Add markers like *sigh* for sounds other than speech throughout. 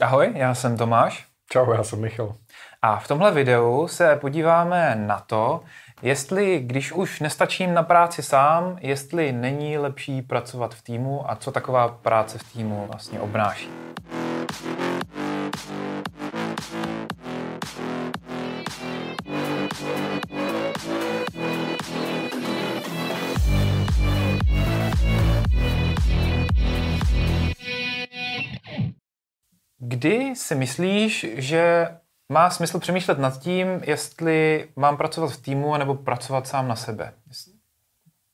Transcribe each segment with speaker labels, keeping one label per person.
Speaker 1: Ahoj, já jsem Tomáš.
Speaker 2: Čau, já jsem Michal.
Speaker 1: A v tomhle videu se podíváme na to, jestli, když už nestačím na práci sám, jestli není lepší pracovat v týmu a co taková práce v týmu vlastně obnáší. Kdy si myslíš, že má smysl přemýšlet nad tím, jestli mám pracovat v týmu nebo pracovat sám na sebe?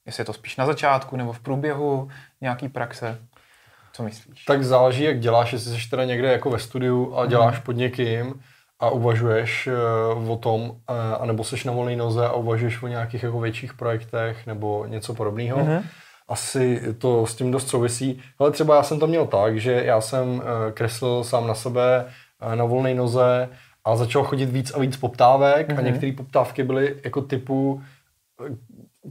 Speaker 1: Jestli je to spíš na začátku nebo v průběhu nějaký praxe? Co myslíš?
Speaker 2: Tak záleží, jak děláš, jestli jsi teda někde jako ve studiu a děláš mm. pod někým a uvažuješ uh, o tom, uh, anebo jsi na volné noze a uvažuješ o nějakých jako větších projektech nebo něco podobného. Mm-hmm asi to s tím dost souvisí. Ale třeba já jsem to měl tak, že já jsem eh, kreslil sám na sebe eh, na volné noze a začal chodit víc a víc poptávek mm-hmm. a mhm. některé poptávky byly jako typu, eh,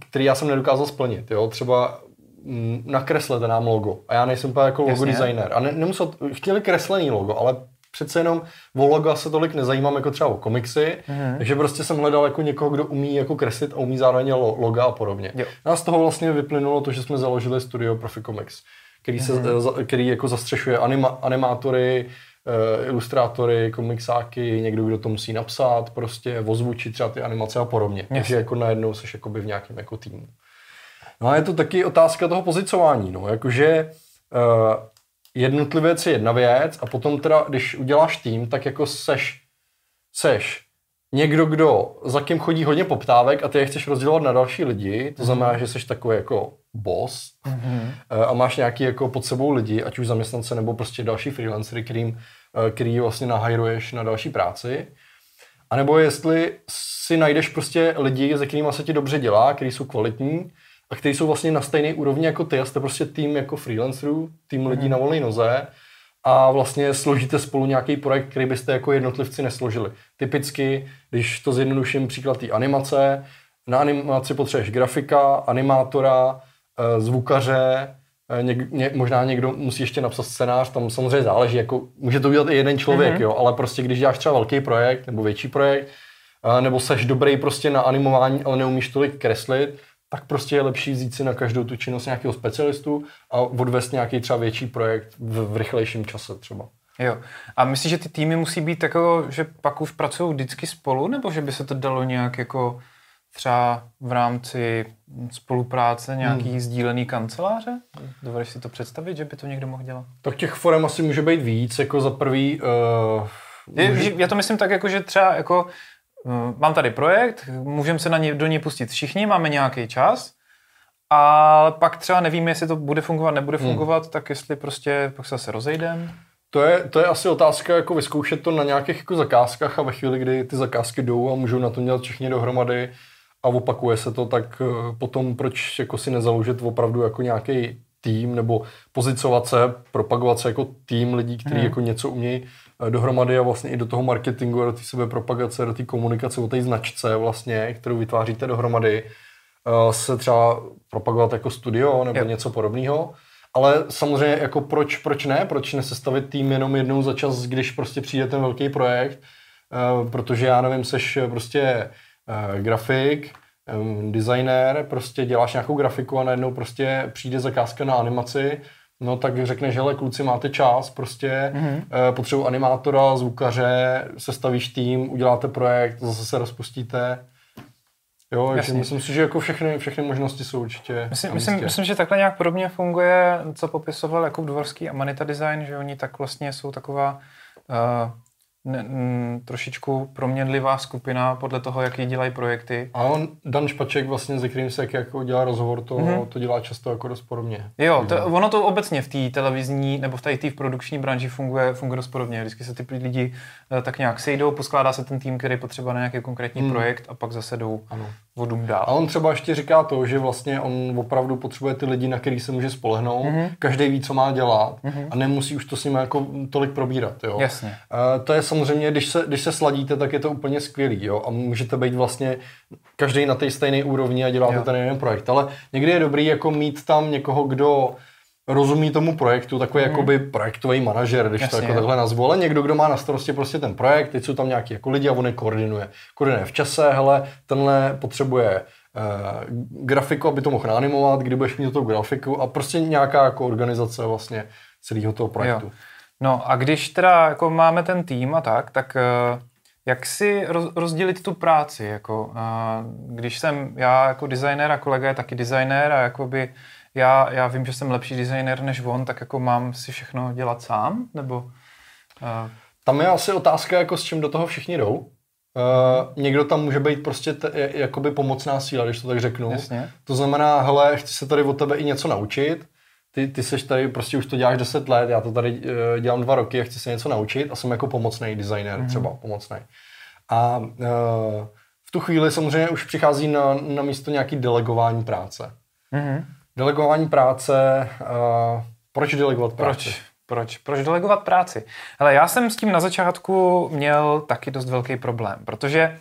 Speaker 2: který já jsem nedokázal splnit. Jo? Třeba mm, nakreslete nám logo. A já nejsem jako logo Jasně. designer. A ne, nemusel, chtěli kreslený logo, ale přece jenom o loga se tolik nezajímám jako třeba o komiksy, mm-hmm. takže prostě jsem hledal jako někoho, kdo umí jako kreslit a umí zároveň loga a podobně. Jo. A z toho vlastně vyplynulo to, že jsme založili studio Profi Comics, který, se, mm-hmm. který jako zastřešuje anima, animátory, uh, ilustrátory, komiksáky, někdo, kdo to musí napsat, prostě ozvučit třeba ty animace a podobně. Yes. Takže jako najednou jsi jakoby v nějakém jako týmu. No a je to taky otázka toho pozicování, no, jakože uh, jednotlivec je jedna věc a potom teda, když uděláš tým, tak jako seš, seš někdo, kdo za kým chodí hodně poptávek a ty je chceš rozdělovat na další lidi, to mm-hmm. znamená, že seš takový jako boss mm-hmm. a máš nějaký jako pod sebou lidi, ať už zaměstnance nebo prostě další freelancery, kterým, eh, který vlastně nahajruješ na další práci. A nebo jestli si najdeš prostě lidi, se kterými se ti dobře dělá, kteří jsou kvalitní, a kteří jsou vlastně na stejné úrovni jako ty a jste prostě tým jako freelancerů, tým lidí mm. na volné noze a vlastně složíte spolu nějaký projekt, který byste jako jednotlivci nesložili. Typicky, když to zjednoduším příklad té animace, na animaci potřebuješ grafika, animátora, eh, zvukaře, eh, něk, ně, možná někdo musí ještě napsat scénář, tam samozřejmě záleží, jako může to udělat i jeden člověk, mm-hmm. jo, ale prostě když děláš třeba velký projekt nebo větší projekt, eh, nebo seš dobrý prostě na animování, ale neumíš tolik kreslit, tak prostě je lepší vzít si na každou tu činnost nějakého specialistu a odvést nějaký třeba větší projekt v, v rychlejším čase třeba.
Speaker 1: Jo. A myslíš, že ty týmy musí být jako, že pak už pracují vždycky spolu, nebo že by se to dalo nějak jako třeba v rámci spolupráce nějaký hmm. sdílený kanceláře? Dovedeš si to představit, že by to někdo mohl dělat?
Speaker 2: Tak těch forem asi může být víc, jako za prvý... Uh,
Speaker 1: může... Já to myslím tak, jako, že třeba jako mám tady projekt, můžeme se na ně, do něj pustit všichni, máme nějaký čas, a pak třeba nevíme, jestli to bude fungovat, nebude hmm. fungovat, hmm. tak jestli prostě pak se zase rozejdem.
Speaker 2: To je, to je asi otázka, jako vyzkoušet to na nějakých jako zakázkách a ve chvíli, kdy ty zakázky jdou a můžou na to dělat všichni dohromady a opakuje se to, tak eh, potom proč jako si nezaložit opravdu jako nějaký tým nebo pozicovat se, propagovat se jako tým lidí, kteří hmm. jako něco umějí Eh, dohromady a vlastně i do toho marketingu, do té sebepropagace, do té komunikace o té značce vlastně, kterou vytváříte dohromady, eh, se třeba propagovat jako studio nebo jo. něco podobného. Ale samozřejmě jako proč, proč ne? Proč nesestavit tým jenom jednou za čas, když prostě přijde ten velký projekt? Eh, protože já nevím, seš prostě grafik, designer, prostě děláš nějakou grafiku a najednou prostě přijde zakázka na animaci No tak řekneš, že kluci máte čas, prostě mm-hmm. potřebuji animátora, zvukaře, sestavíš tým, uděláte projekt, zase se rozpustíte. Jo, takže myslím si, že jako všechny, všechny možnosti jsou určitě
Speaker 1: myslím, myslím, myslím, že takhle nějak podobně funguje, co popisoval jako Dvorský a Manita Design, že oni tak vlastně jsou taková uh, ne, m, trošičku proměnlivá skupina podle toho, jaký dělají projekty.
Speaker 2: A on, Dan Špaček vlastně, se kterým se jako dělá rozhovor, to, mm-hmm. to dělá často jako dost podobně.
Speaker 1: Jo, to, ono to obecně v té televizní nebo v té v produkční branži funguje, funguje dost podobně. Vždycky se ty lidi uh, tak nějak sejdou, poskládá se ten tým, který potřeba na nějaký konkrétní mm. projekt a pak zase jdou ano. Vodům dál.
Speaker 2: A on třeba ještě říká to, že vlastně on opravdu potřebuje ty lidi, na který se může spolehnout. Mm-hmm. Každý ví, co má dělat mm-hmm. a nemusí už to s ním jako tolik probírat. Jo?
Speaker 1: Jasně.
Speaker 2: Uh, to je samozřejmě, když se, když se sladíte, tak je to úplně skvělý, jo, a můžete být vlastně každý na té stejné úrovni a děláte jo. ten jeden projekt, ale někdy je dobrý jako mít tam někoho, kdo rozumí tomu projektu, takový mm. jakoby projektový manažer, když Jasně. to jako takhle nazvu, ale někdo, kdo má na starosti prostě ten projekt, teď jsou tam nějaký jako lidi a on je koordinuje. Koordinuje v čase, hele, tenhle potřebuje uh, grafiku, aby to mohl animovat, kdy budeš mít tu grafiku a prostě nějaká jako organizace vlastně celého toho projektu. Jo.
Speaker 1: No a když teda jako máme ten tým a tak, tak uh, jak si rozdělit tu práci? Jako, uh, když jsem já jako designér a kolega je taky designér a jakoby já, já vím, že jsem lepší designér než on, tak jako mám si všechno dělat sám? Nebo, uh...
Speaker 2: Tam je asi otázka, jako s čím do toho všichni jdou. Uh, někdo tam může být prostě t- jakoby pomocná síla, když to tak řeknu.
Speaker 1: Jasně.
Speaker 2: To znamená, hele, chci se tady od tebe i něco naučit, ty, ty seš tady, prostě už to děláš 10 let, já to tady uh, dělám dva roky a chci se něco naučit a jsem jako pomocný designer mm-hmm. třeba, pomocný. A uh, v tu chvíli samozřejmě už přichází na, na místo nějaký delegování práce. Mm-hmm. Delegování práce, uh, proč delegovat práci?
Speaker 1: Proč? Proč? Proč delegovat práci? Ale já jsem s tím na začátku měl taky dost velký problém, protože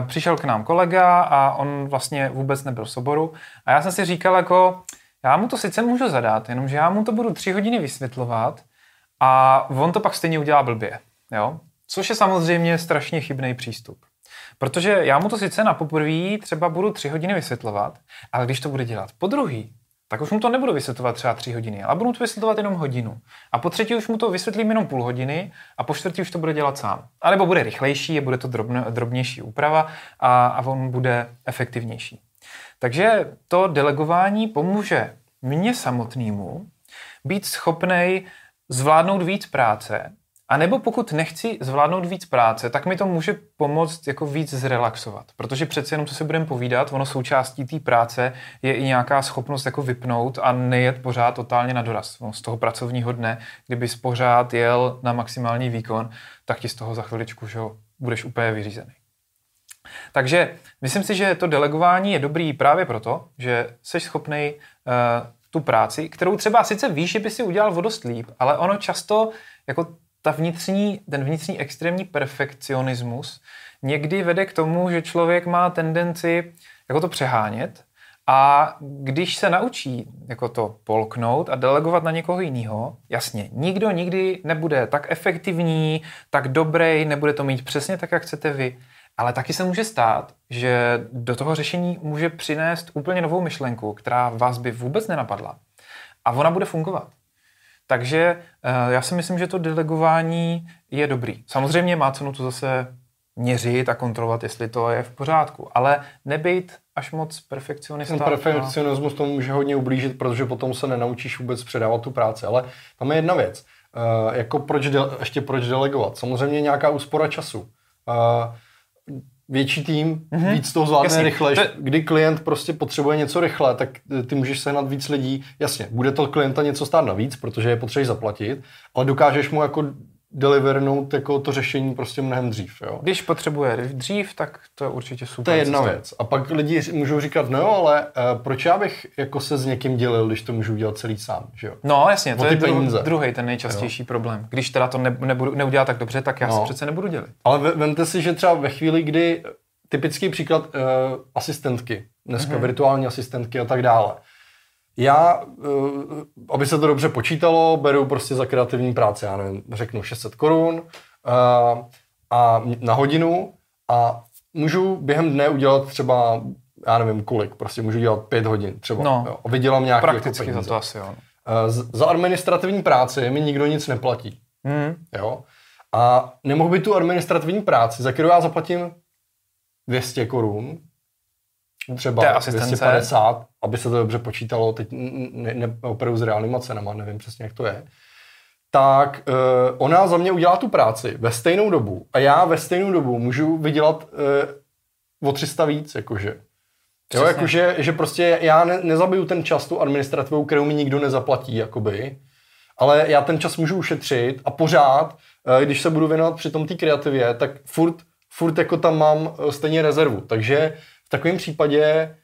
Speaker 1: uh, přišel k nám kolega a on vlastně vůbec nebyl v soboru a já jsem si říkal jako, já mu to sice můžu zadat, jenomže já mu to budu tři hodiny vysvětlovat a on to pak stejně udělá blbě. Jo? Což je samozřejmě strašně chybný přístup. Protože já mu to sice na poprvé třeba budu tři hodiny vysvětlovat, ale když to bude dělat po druhý, tak už mu to nebudu vysvětlovat třeba tři hodiny, ale budu to vysvětlovat jenom hodinu. A po třetí už mu to vysvětlím jenom půl hodiny a po čtvrtí už to bude dělat sám. A nebo bude rychlejší, bude to drobne, drobnější úprava a, a on bude efektivnější. Takže to delegování pomůže mně samotnému být schopnej zvládnout víc práce a nebo pokud nechci zvládnout víc práce, tak mi to může pomoct jako víc zrelaxovat. Protože přece jenom, co se budeme povídat, ono součástí té práce je i nějaká schopnost jako vypnout a nejet pořád totálně na doraz. No, z toho pracovního dne, kdybys pořád jel na maximální výkon, tak ti z toho za chviličku že budeš úplně vyřízený. Takže myslím si, že to delegování je dobrý právě proto, že jsi schopný uh, tu práci, kterou třeba sice víš, že by si udělal vodost líp, ale ono často jako ta vnitřní, ten vnitřní extrémní perfekcionismus někdy vede k tomu, že člověk má tendenci jako to přehánět a když se naučí jako to polknout a delegovat na někoho jiného, jasně, nikdo nikdy nebude tak efektivní, tak dobrý, nebude to mít přesně tak, jak chcete vy, ale taky se může stát, že do toho řešení může přinést úplně novou myšlenku, která vás by vůbec nenapadla. A ona bude fungovat. Takže eh, já si myslím, že to delegování je dobrý. Samozřejmě má cenu to zase měřit a kontrolovat, jestli to je v pořádku, ale nebejt až moc perfekcionista.
Speaker 2: Ten perfekcionismus tomu může hodně ublížit, protože potom se nenaučíš vůbec předávat tu práci. Ale tam je jedna věc. Uh, jako proč de- ještě proč delegovat? Samozřejmě nějaká úspora času. Uh, větší tým, mm-hmm. víc toho zvládne jasně. rychle. To... Kdy klient prostě potřebuje něco rychle, tak ty můžeš sehnat víc lidí. Jasně, bude to klienta něco stát navíc, protože je potřeba zaplatit, ale dokážeš mu jako delivernout jako to řešení prostě mnohem dřív. Jo.
Speaker 1: Když potřebuje dřív, tak to je určitě super.
Speaker 2: To je jedna věc. A pak lidi můžou říkat, no jo, ale uh, proč já bych jako se s někým dělil, když to můžu udělat celý sám, že jo?
Speaker 1: No jasně, to je dru- druhý ten nejčastější jo. problém. Když teda to ne, nebudu, neudělá tak dobře, tak já no. se přece nebudu dělit.
Speaker 2: Ale vemte si, že třeba ve chvíli, kdy typický příklad uh, asistentky, dneska mm-hmm. virtuální asistentky a tak dále. Já, uh, aby se to dobře počítalo, beru prostě za kreativní práci, já nevím, řeknu 600 korun uh, a na hodinu a můžu během dne udělat třeba, já nevím kolik, prostě můžu dělat pět hodin třeba.
Speaker 1: No,
Speaker 2: jo, a vydělám nějaký
Speaker 1: jako Prakticky jako za to asi, jo. Uh,
Speaker 2: za administrativní práci mi nikdo nic neplatí. Mm. Jo? A nemohu být tu administrativní práci, za kterou já zaplatím 200 korun, třeba 250, aby se to dobře počítalo, teď ne, ne, opravdu s reálnýma cenama, nevím přesně, jak to je, tak uh, ona za mě udělá tu práci ve stejnou dobu a já ve stejnou dobu můžu vydělat uh, o 300 víc, jakože. Jo, jakože, že prostě já ne, nezabiju ten čas tu administrativu, kterou mi nikdo nezaplatí, jakoby, ale já ten čas můžu ušetřit a pořád, uh, když se budu věnovat při tom té kreativě, tak furt furt jako tam mám stejně rezervu. Takže v takovém případě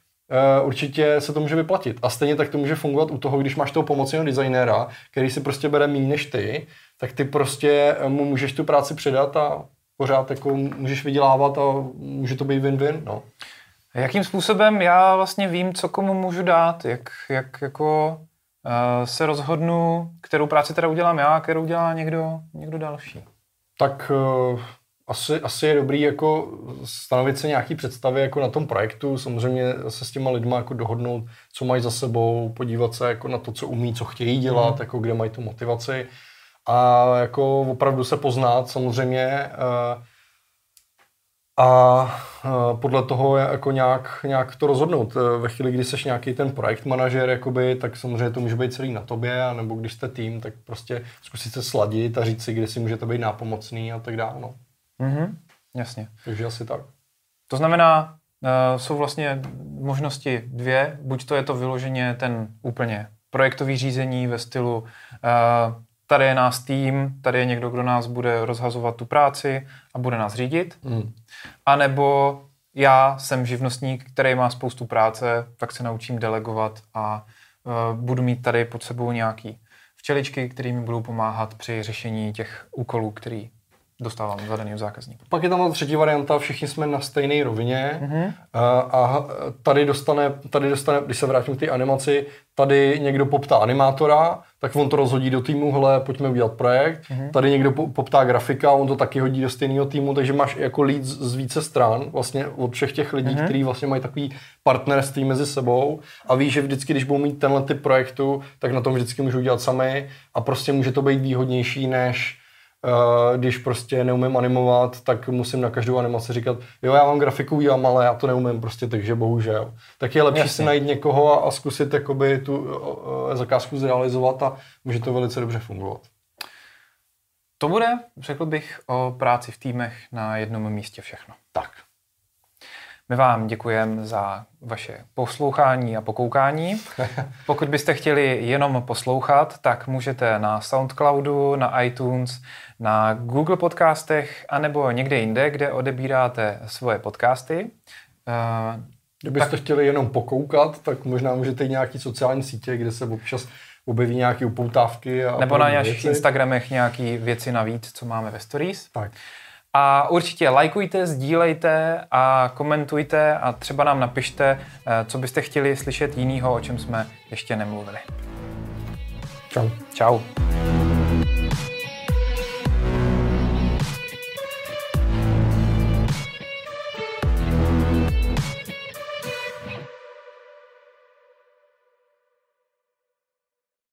Speaker 2: uh, určitě se to může vyplatit. A stejně tak to může fungovat u toho, když máš toho pomocného designéra, který si prostě bere méně než ty, tak ty prostě eh, mu můžeš tu práci předat a pořád jako můžeš vydělávat a může to být win-win. No.
Speaker 1: Jakým způsobem já vlastně vím, co komu můžu dát, jak, jak jako se rozhodnu, kterou práci teda udělám já a kterou udělá někdo, někdo další.
Speaker 2: Tak uh, asi, asi je dobrý jako stanovit se nějaký představy jako na tom projektu, samozřejmě se s těma lidma jako dohodnout, co mají za sebou, podívat se jako na to, co umí, co chtějí dělat, mm. jako kde mají tu motivaci a jako opravdu se poznat samozřejmě uh, a podle toho jako nějak, nějak to rozhodnout. E, ve chvíli, kdy jsi nějaký ten projekt manažer, jakoby, tak samozřejmě to může být celý na tobě, nebo když jste tým, tak prostě zkusit se sladit a říct si, kdy si můžete být nápomocný a tak dále. No.
Speaker 1: Mm-hmm, jasně.
Speaker 2: Takže asi tak.
Speaker 1: To znamená, uh, jsou vlastně možnosti dvě. Buď to je to vyloženě ten úplně projektový řízení ve stylu uh, tady je nás tým, tady je někdo, kdo nás bude rozhazovat tu práci a bude nás řídit. Mm. A nebo já jsem živnostník, který má spoustu práce, tak se naučím delegovat a uh, budu mít tady pod sebou nějaký včeličky, které mi budou pomáhat při řešení těch úkolů, který dostávám za daného zákazníka.
Speaker 2: Pak je tam ta třetí varianta, všichni jsme na stejné rovině mm-hmm. a tady dostane, tady dostane, když se vrátím k té animaci, tady někdo poptá animátora, tak on to rozhodí do týmu, hele, pojďme udělat projekt. Mm-hmm. Tady někdo poptá grafika, on to taky hodí do stejného týmu, takže máš jako lead z více stran, vlastně od všech těch lidí, mm-hmm. kteří vlastně mají takový partnerství mezi sebou a víš, že vždycky, když budou mít tenhle typ projektu, tak na tom vždycky můžou dělat sami a prostě může to být výhodnější, než když prostě neumím animovat, tak musím na každou animaci říkat, jo, já mám grafiku, udělám, ale já to neumím prostě, takže bohužel. Tak je lepší Jasně. si najít někoho a, a zkusit jakoby tu uh, zakázku zrealizovat a může to velice dobře fungovat.
Speaker 1: To bude, řekl bych, o práci v týmech na jednom místě všechno.
Speaker 2: Tak.
Speaker 1: My vám děkujeme za vaše poslouchání a pokoukání. *laughs* Pokud byste chtěli jenom poslouchat, tak můžete na Soundcloudu, na iTunes, na Google podcastech, anebo někde jinde, kde odebíráte svoje podcasty.
Speaker 2: Uh, Kdybyste tak... chtěli jenom pokoukat, tak možná můžete jít nějaký sociální sítě, kde se občas objeví nějaké upoutávky. A
Speaker 1: nebo na našich Instagramech nějaké věci navíc, co máme ve stories.
Speaker 2: Tak.
Speaker 1: A určitě lajkujte, sdílejte a komentujte a třeba nám napište, eh, co byste chtěli slyšet jinýho, o čem jsme ještě nemluvili.
Speaker 2: Čau.
Speaker 1: Čau.